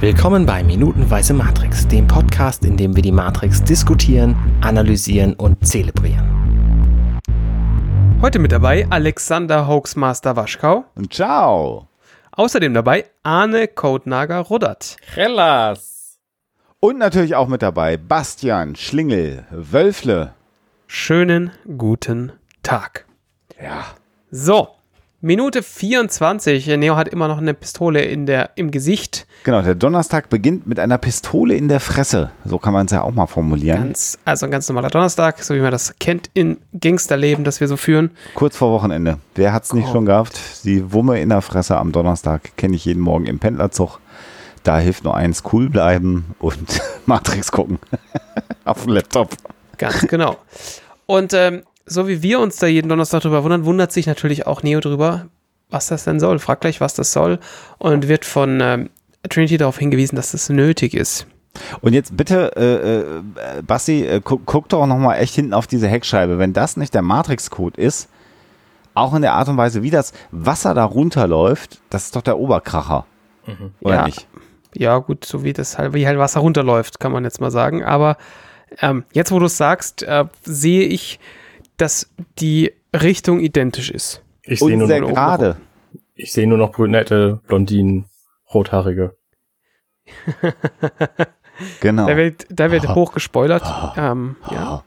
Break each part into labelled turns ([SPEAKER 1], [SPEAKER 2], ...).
[SPEAKER 1] Willkommen bei Minutenweise Matrix, dem Podcast, in dem wir die Matrix diskutieren, analysieren und zelebrieren.
[SPEAKER 2] Heute mit dabei Alexander Hoaxmaster Waschkau.
[SPEAKER 3] Und ciao.
[SPEAKER 2] Außerdem dabei Arne Codenager Ruddert.
[SPEAKER 4] Hellas.
[SPEAKER 3] Und natürlich auch mit dabei Bastian Schlingel Wölfle.
[SPEAKER 2] Schönen guten Tag.
[SPEAKER 3] Ja.
[SPEAKER 2] So, Minute 24. Neo hat immer noch eine Pistole in der, im Gesicht.
[SPEAKER 3] Genau, der Donnerstag beginnt mit einer Pistole in der Fresse. So kann man es ja auch mal formulieren.
[SPEAKER 2] Ganz, also ein ganz normaler Donnerstag, so wie man das kennt im Gangsterleben, das wir so führen.
[SPEAKER 3] Kurz vor Wochenende. Wer hat es nicht
[SPEAKER 2] Oh.
[SPEAKER 3] schon gehabt? Die Wumme in der Fresse am Donnerstag kenne ich jeden Morgen im Pendlerzug. Da hilft nur eins, cool bleiben und Matrix gucken. Auf dem Laptop.
[SPEAKER 2] Ganz genau. Und ähm, so wie wir uns da jeden Donnerstag drüber wundern, wundert sich natürlich auch Neo drüber, was das denn soll. Fragt gleich, was das soll und wird von ähm, Trinity darauf hingewiesen, dass das nötig ist.
[SPEAKER 3] Und jetzt bitte, äh, äh, Basti, äh, guck, guck doch nochmal echt hinten auf diese Heckscheibe. Wenn das nicht der Matrix-Code ist, auch in der Art und Weise, wie das Wasser da runterläuft, das ist doch der Oberkracher. Oder
[SPEAKER 2] Ja.
[SPEAKER 3] nicht?
[SPEAKER 2] Ja, gut, so wie das halt, wie halt Wasser runterläuft, kann man jetzt mal sagen. Aber ähm, jetzt, wo du es sagst, äh, sehe ich, dass die Richtung identisch ist.
[SPEAKER 4] Ich sehe
[SPEAKER 3] Und
[SPEAKER 4] nur,
[SPEAKER 3] sehr
[SPEAKER 4] noch-
[SPEAKER 3] gerade.
[SPEAKER 4] ich sehe nur noch brünette, Blondinen, rothaarige.
[SPEAKER 3] Genau.
[SPEAKER 2] Da wird, da wird hoch gespoilert. Ähm, ja.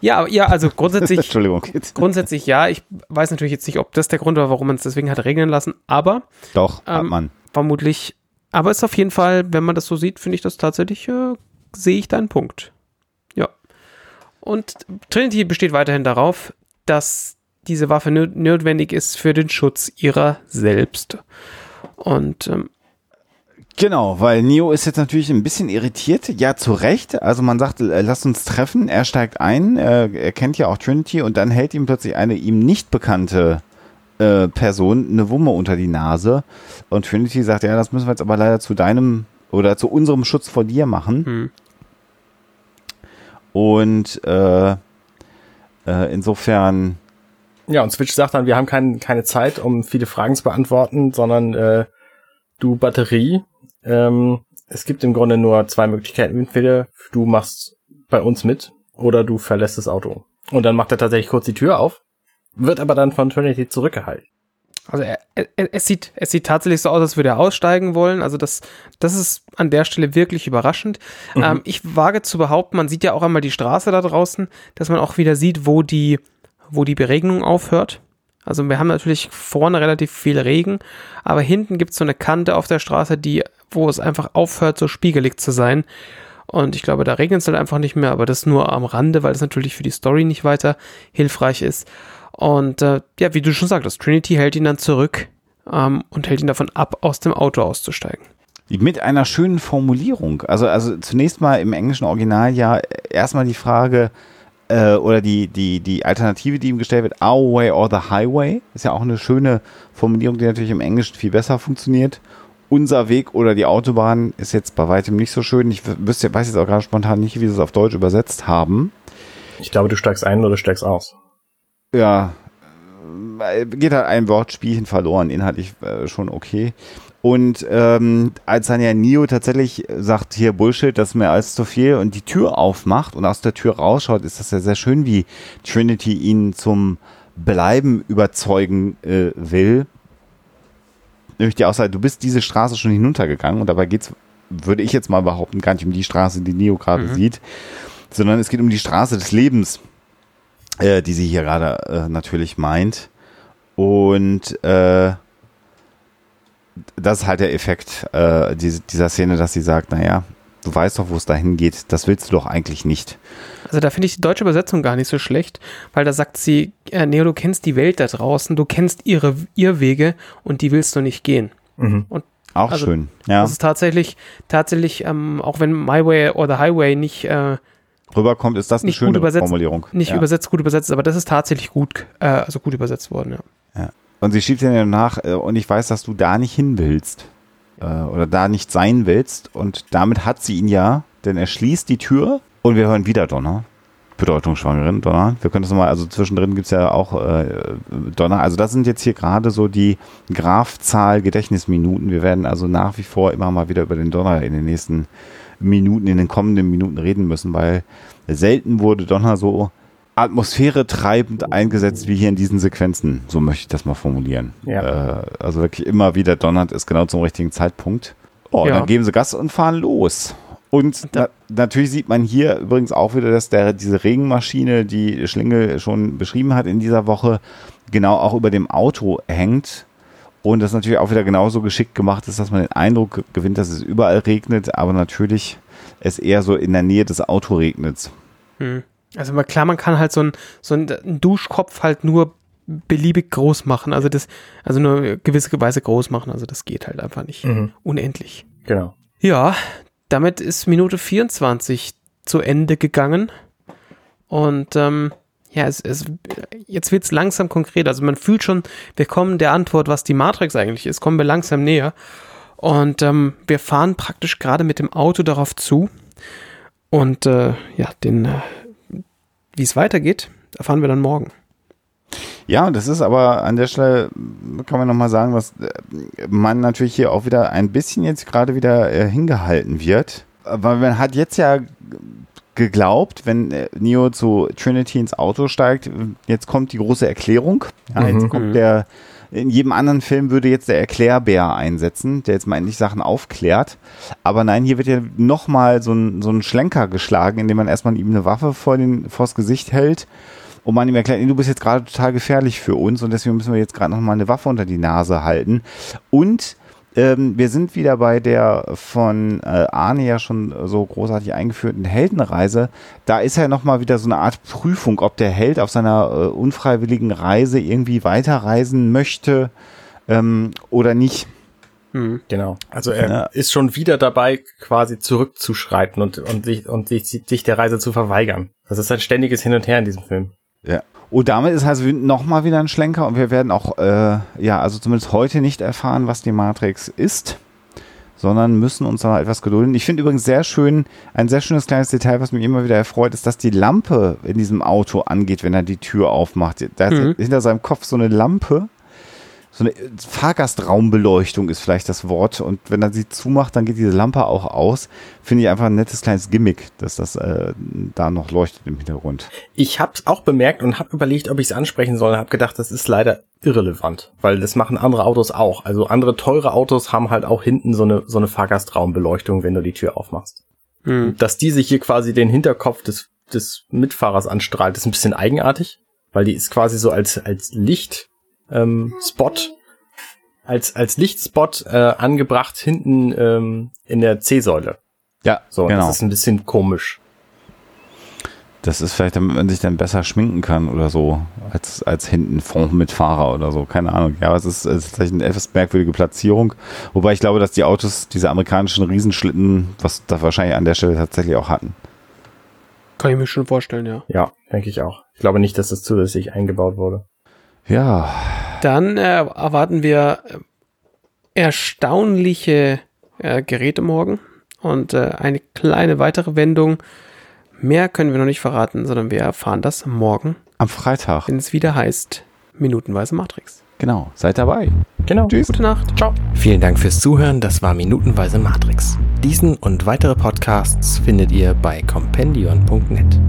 [SPEAKER 2] ja, ja, also grundsätzlich,
[SPEAKER 3] Entschuldigung.
[SPEAKER 2] grundsätzlich ja. Ich weiß natürlich jetzt nicht, ob das der Grund war, warum man es deswegen hat regnen lassen, aber
[SPEAKER 3] Doch, hat
[SPEAKER 2] Ähm,
[SPEAKER 3] man.
[SPEAKER 2] vermutlich. Aber ist auf jeden Fall, wenn man das so sieht, finde ich das tatsächlich, äh, sehe ich deinen Punkt. Ja. Und Trinity besteht weiterhin darauf, dass diese Waffe notwendig ist für den Schutz ihrer selbst. Und ähm,
[SPEAKER 3] Genau, weil Neo ist jetzt natürlich ein bisschen irritiert. Ja, zu Recht. Also man sagt, äh, lass uns treffen. Er steigt ein. Er kennt ja auch Trinity und dann hält ihm plötzlich eine ihm nicht bekannte äh, Person eine Wumme unter die Nase. Und Trinity sagt, ja, das müssen wir jetzt aber leider zu deinem oder zu unserem Schutz vor dir machen.
[SPEAKER 2] hm.
[SPEAKER 3] Und äh, äh, insofern,
[SPEAKER 4] Ja, und Switch sagt dann, wir haben kein, keine Zeit, um viele Fragen zu beantworten, sondern äh, du Batterie. Ähm, es gibt im Grunde nur zwei Möglichkeiten. Entweder du machst bei uns mit oder du verlässt das Auto. Und dann macht er tatsächlich kurz die Tür auf, wird aber dann von Trinity zurückgehalten.
[SPEAKER 2] Also er, er, es, sieht, es sieht tatsächlich so aus, als würde er aussteigen wollen. Also das, das ist an der Stelle wirklich überraschend. Ähm, ich wage zu behaupten, man sieht ja auch einmal die Straße da draußen, dass man auch wieder sieht, wo die, wo die Beregnung aufhört. Also wir haben natürlich vorne relativ viel Regen, aber hinten gibt es so eine Kante auf der Straße, die, wo es einfach aufhört, so spiegelig zu sein. Und ich glaube, da regnet es halt einfach nicht mehr, aber das nur am Rande, weil es natürlich für die Story nicht weiter hilfreich ist. Und äh, ja, wie du schon sagtest, Trinity hält ihn dann zurück ähm, und hält ihn davon ab, aus dem Auto auszusteigen.
[SPEAKER 3] Mit einer schönen Formulierung. Also, also zunächst mal im englischen Original ja erstmal die Frage äh, oder die, die, die Alternative, die ihm gestellt wird, our way or the highway. Ist ja auch eine schöne Formulierung, die natürlich im Englischen viel besser funktioniert. Unser Weg oder die Autobahn ist jetzt bei weitem nicht so schön. Ich wüsste, weiß jetzt auch gerade spontan nicht, wie sie es auf Deutsch übersetzt haben.
[SPEAKER 4] Ich glaube, du steigst ein oder steigst aus.
[SPEAKER 3] Ja, äh, geht halt ein Wortspielchen verloren, inhaltlich äh, schon okay. Und ähm, als dann ja Neo tatsächlich sagt, hier Bullshit, das ist mir alles zu viel und die Tür aufmacht und aus der Tür rausschaut, ist das ja sehr schön, wie Trinity ihn zum Bleiben überzeugen äh, will. Nämlich die Aussage, du bist diese Straße schon hinuntergegangen und dabei geht's, würde ich jetzt mal behaupten, gar nicht um die Straße, die Neo gerade sieht, sondern es geht um die Straße des Lebens äh, die sie hier gerade äh, natürlich meint. Und äh, das ist halt der Effekt äh, diese, dieser Szene, dass sie sagt, naja, du weißt doch, wo es dahin geht, das willst du doch eigentlich nicht.
[SPEAKER 2] Also da finde ich die deutsche Übersetzung gar nicht so schlecht, weil da sagt sie, äh, Neo, du kennst die Welt da draußen, du kennst ihre Irrwege und die willst du nicht gehen.
[SPEAKER 3] Auch
[SPEAKER 2] Also,
[SPEAKER 3] schön. Ja,
[SPEAKER 2] Das ist tatsächlich, tatsächlich, ähm, auch wenn My Way or the Highway nicht, äh,
[SPEAKER 3] rüberkommt, ist das eine
[SPEAKER 2] nicht
[SPEAKER 3] schöne Formulierung.
[SPEAKER 2] nicht
[SPEAKER 3] ja.
[SPEAKER 2] übersetzt, gut übersetzt aber das ist tatsächlich gut, äh, also gut übersetzt worden, ja.
[SPEAKER 3] Und sie schiebt ja nach, äh, und ich weiß, dass du da nicht hin willst. Äh, oder da nicht sein willst. Und damit hat sie ihn ja, denn er schließt die Tür und wir hören wieder Donner. bedeutungsschwangeren Donner. Wir können das nochmal, also zwischendrin gibt es ja auch äh, Donner. Also das sind jetzt hier gerade so die Grafzahl Gedächtnisminuten. Wir werden also nach wie vor immer mal wieder über den Donner in den nächsten Minuten, in den kommenden Minuten reden müssen, weil selten wurde Donner so Atmosphäre treibend eingesetzt wie hier in diesen Sequenzen. So möchte ich das mal formulieren.
[SPEAKER 4] Ja.
[SPEAKER 3] Äh, also wirklich immer wieder donnernd ist genau zum richtigen Zeitpunkt. Oh,
[SPEAKER 2] Ja.
[SPEAKER 3] dann geben sie Gas und fahren los. Und na, natürlich sieht man hier übrigens auch wieder, dass der, diese Regenmaschine, die Schlingel schon beschrieben hat in dieser Woche, genau auch über dem Auto hängt. Und das natürlich auch wieder genauso geschickt gemacht ist, dass man den Eindruck ge- gewinnt, dass es überall regnet, aber natürlich es eher so in der Nähe des Autoregnets.
[SPEAKER 2] Hm. Also mal klar, man kann halt so ein, so einen Duschkopf halt nur beliebig groß machen. Also das, also nur gewisse Weise groß machen. Also das geht halt einfach nicht.
[SPEAKER 4] Mhm.
[SPEAKER 2] Unendlich.
[SPEAKER 4] Genau.
[SPEAKER 2] Ja, damit ist Minute 24 zu Ende gegangen. Und ähm, ja, es, es, jetzt wird es langsam konkret. Also man fühlt schon, wir kommen der Antwort, was die Matrix eigentlich ist, kommen wir langsam näher. Und ähm, wir fahren praktisch gerade mit dem Auto darauf zu. Und äh, ja, den, äh, wie es weitergeht, erfahren wir dann morgen.
[SPEAKER 3] Ja, das ist aber an der Stelle, kann man nochmal sagen, was äh, man natürlich hier auch wieder ein bisschen jetzt gerade wieder äh, hingehalten wird. Aber man hat jetzt ja geglaubt, wenn äh, Neo zu Trinity ins Auto steigt, jetzt kommt die große Erklärung. Ja, jetzt
[SPEAKER 4] Mhm.
[SPEAKER 3] kommt der, in jedem anderen Film würde jetzt der Erklärbär einsetzen, der jetzt mal endlich Sachen aufklärt. Aber nein, hier wird ja nochmal so ein, so ein Schlenker geschlagen, indem man erstmal ihm eine Waffe vor den, vors Gesicht hält und man ihm erklärt, nee, du bist jetzt gerade total gefährlich für uns und deswegen müssen wir jetzt gerade noch mal eine Waffe unter die Nase halten. Und ähm, wir sind wieder bei der von äh, Arne ja schon so großartig eingeführten Heldenreise. Da ist ja noch mal wieder so eine Art Prüfung, ob der Held auf seiner äh, unfreiwilligen Reise irgendwie weiterreisen möchte ähm, oder nicht.
[SPEAKER 2] Hm.
[SPEAKER 4] Genau. Also er
[SPEAKER 3] Ja.
[SPEAKER 4] ist schon wieder dabei, quasi zurückzuschreiten und, und, sich, und sich, sich der Reise zu verweigern. Das ist ein ständiges Hin und Her in diesem Film.
[SPEAKER 3] Ja. Und damit ist also noch mal wieder ein Schlenker und wir werden auch, äh, ja, also zumindest heute nicht erfahren, was die Matrix ist, sondern müssen uns da etwas gedulden. Ich finde übrigens sehr schön, ein sehr schönes kleines Detail, was mich immer wieder erfreut, ist, dass die Lampe in diesem Auto angeht, wenn er die Tür aufmacht. Da ist
[SPEAKER 2] Mhm.
[SPEAKER 3] hinter seinem Kopf so eine Lampe. So eine Fahrgastraumbeleuchtung ist vielleicht das Wort. Und wenn er sie zumacht, dann geht diese Lampe auch aus. Finde ich einfach ein nettes kleines Gimmick, dass das äh, da noch leuchtet im Hintergrund.
[SPEAKER 4] Ich habe es auch bemerkt und habe überlegt, ob ich es ansprechen soll. Habe gedacht, das ist leider irrelevant, weil das machen andere Autos auch. Also andere teure Autos haben halt auch hinten so eine so eine Fahrgastraumbeleuchtung, wenn du die Tür aufmachst.
[SPEAKER 2] Hm.
[SPEAKER 4] Dass die sich hier quasi den Hinterkopf des des Mitfahrers anstrahlt, ist ein bisschen eigenartig, weil die ist quasi so als als Licht ähm, Spot als als Lichtspot äh, angebracht hinten ähm, in der C-Säule.
[SPEAKER 3] Ja,
[SPEAKER 4] So,
[SPEAKER 3] genau.
[SPEAKER 4] das ist ein bisschen komisch.
[SPEAKER 3] Das ist vielleicht, damit man sich dann besser schminken kann oder so, als, als hinten Front mit Fahrer oder so. Keine Ahnung. Ja, aber es ist, es ist tatsächlich eine etwas merkwürdige Platzierung. Wobei ich glaube, dass die Autos diese amerikanischen Riesenschlitten, was da wahrscheinlich an der Stelle tatsächlich auch hatten.
[SPEAKER 2] Kann ich mir schon vorstellen, ja.
[SPEAKER 4] Ja, denke ich auch. Ich glaube nicht, dass das zusätzlich eingebaut wurde.
[SPEAKER 3] Ja,
[SPEAKER 2] Dann äh, erwarten wir äh, erstaunliche äh, Geräte morgen und äh, eine kleine weitere Wendung. Mehr können wir noch nicht verraten, sondern wir erfahren das morgen,
[SPEAKER 3] am Freitag.
[SPEAKER 2] wenn es wieder heißt Minutenweise Matrix.
[SPEAKER 3] Genau. Seid dabei.
[SPEAKER 4] Genau.
[SPEAKER 3] Tschüss.
[SPEAKER 2] Gute Nacht. Ciao.
[SPEAKER 1] Vielen Dank fürs Zuhören, das war Minutenweise Matrix. Diesen und weitere Podcasts findet ihr bei compendion.net.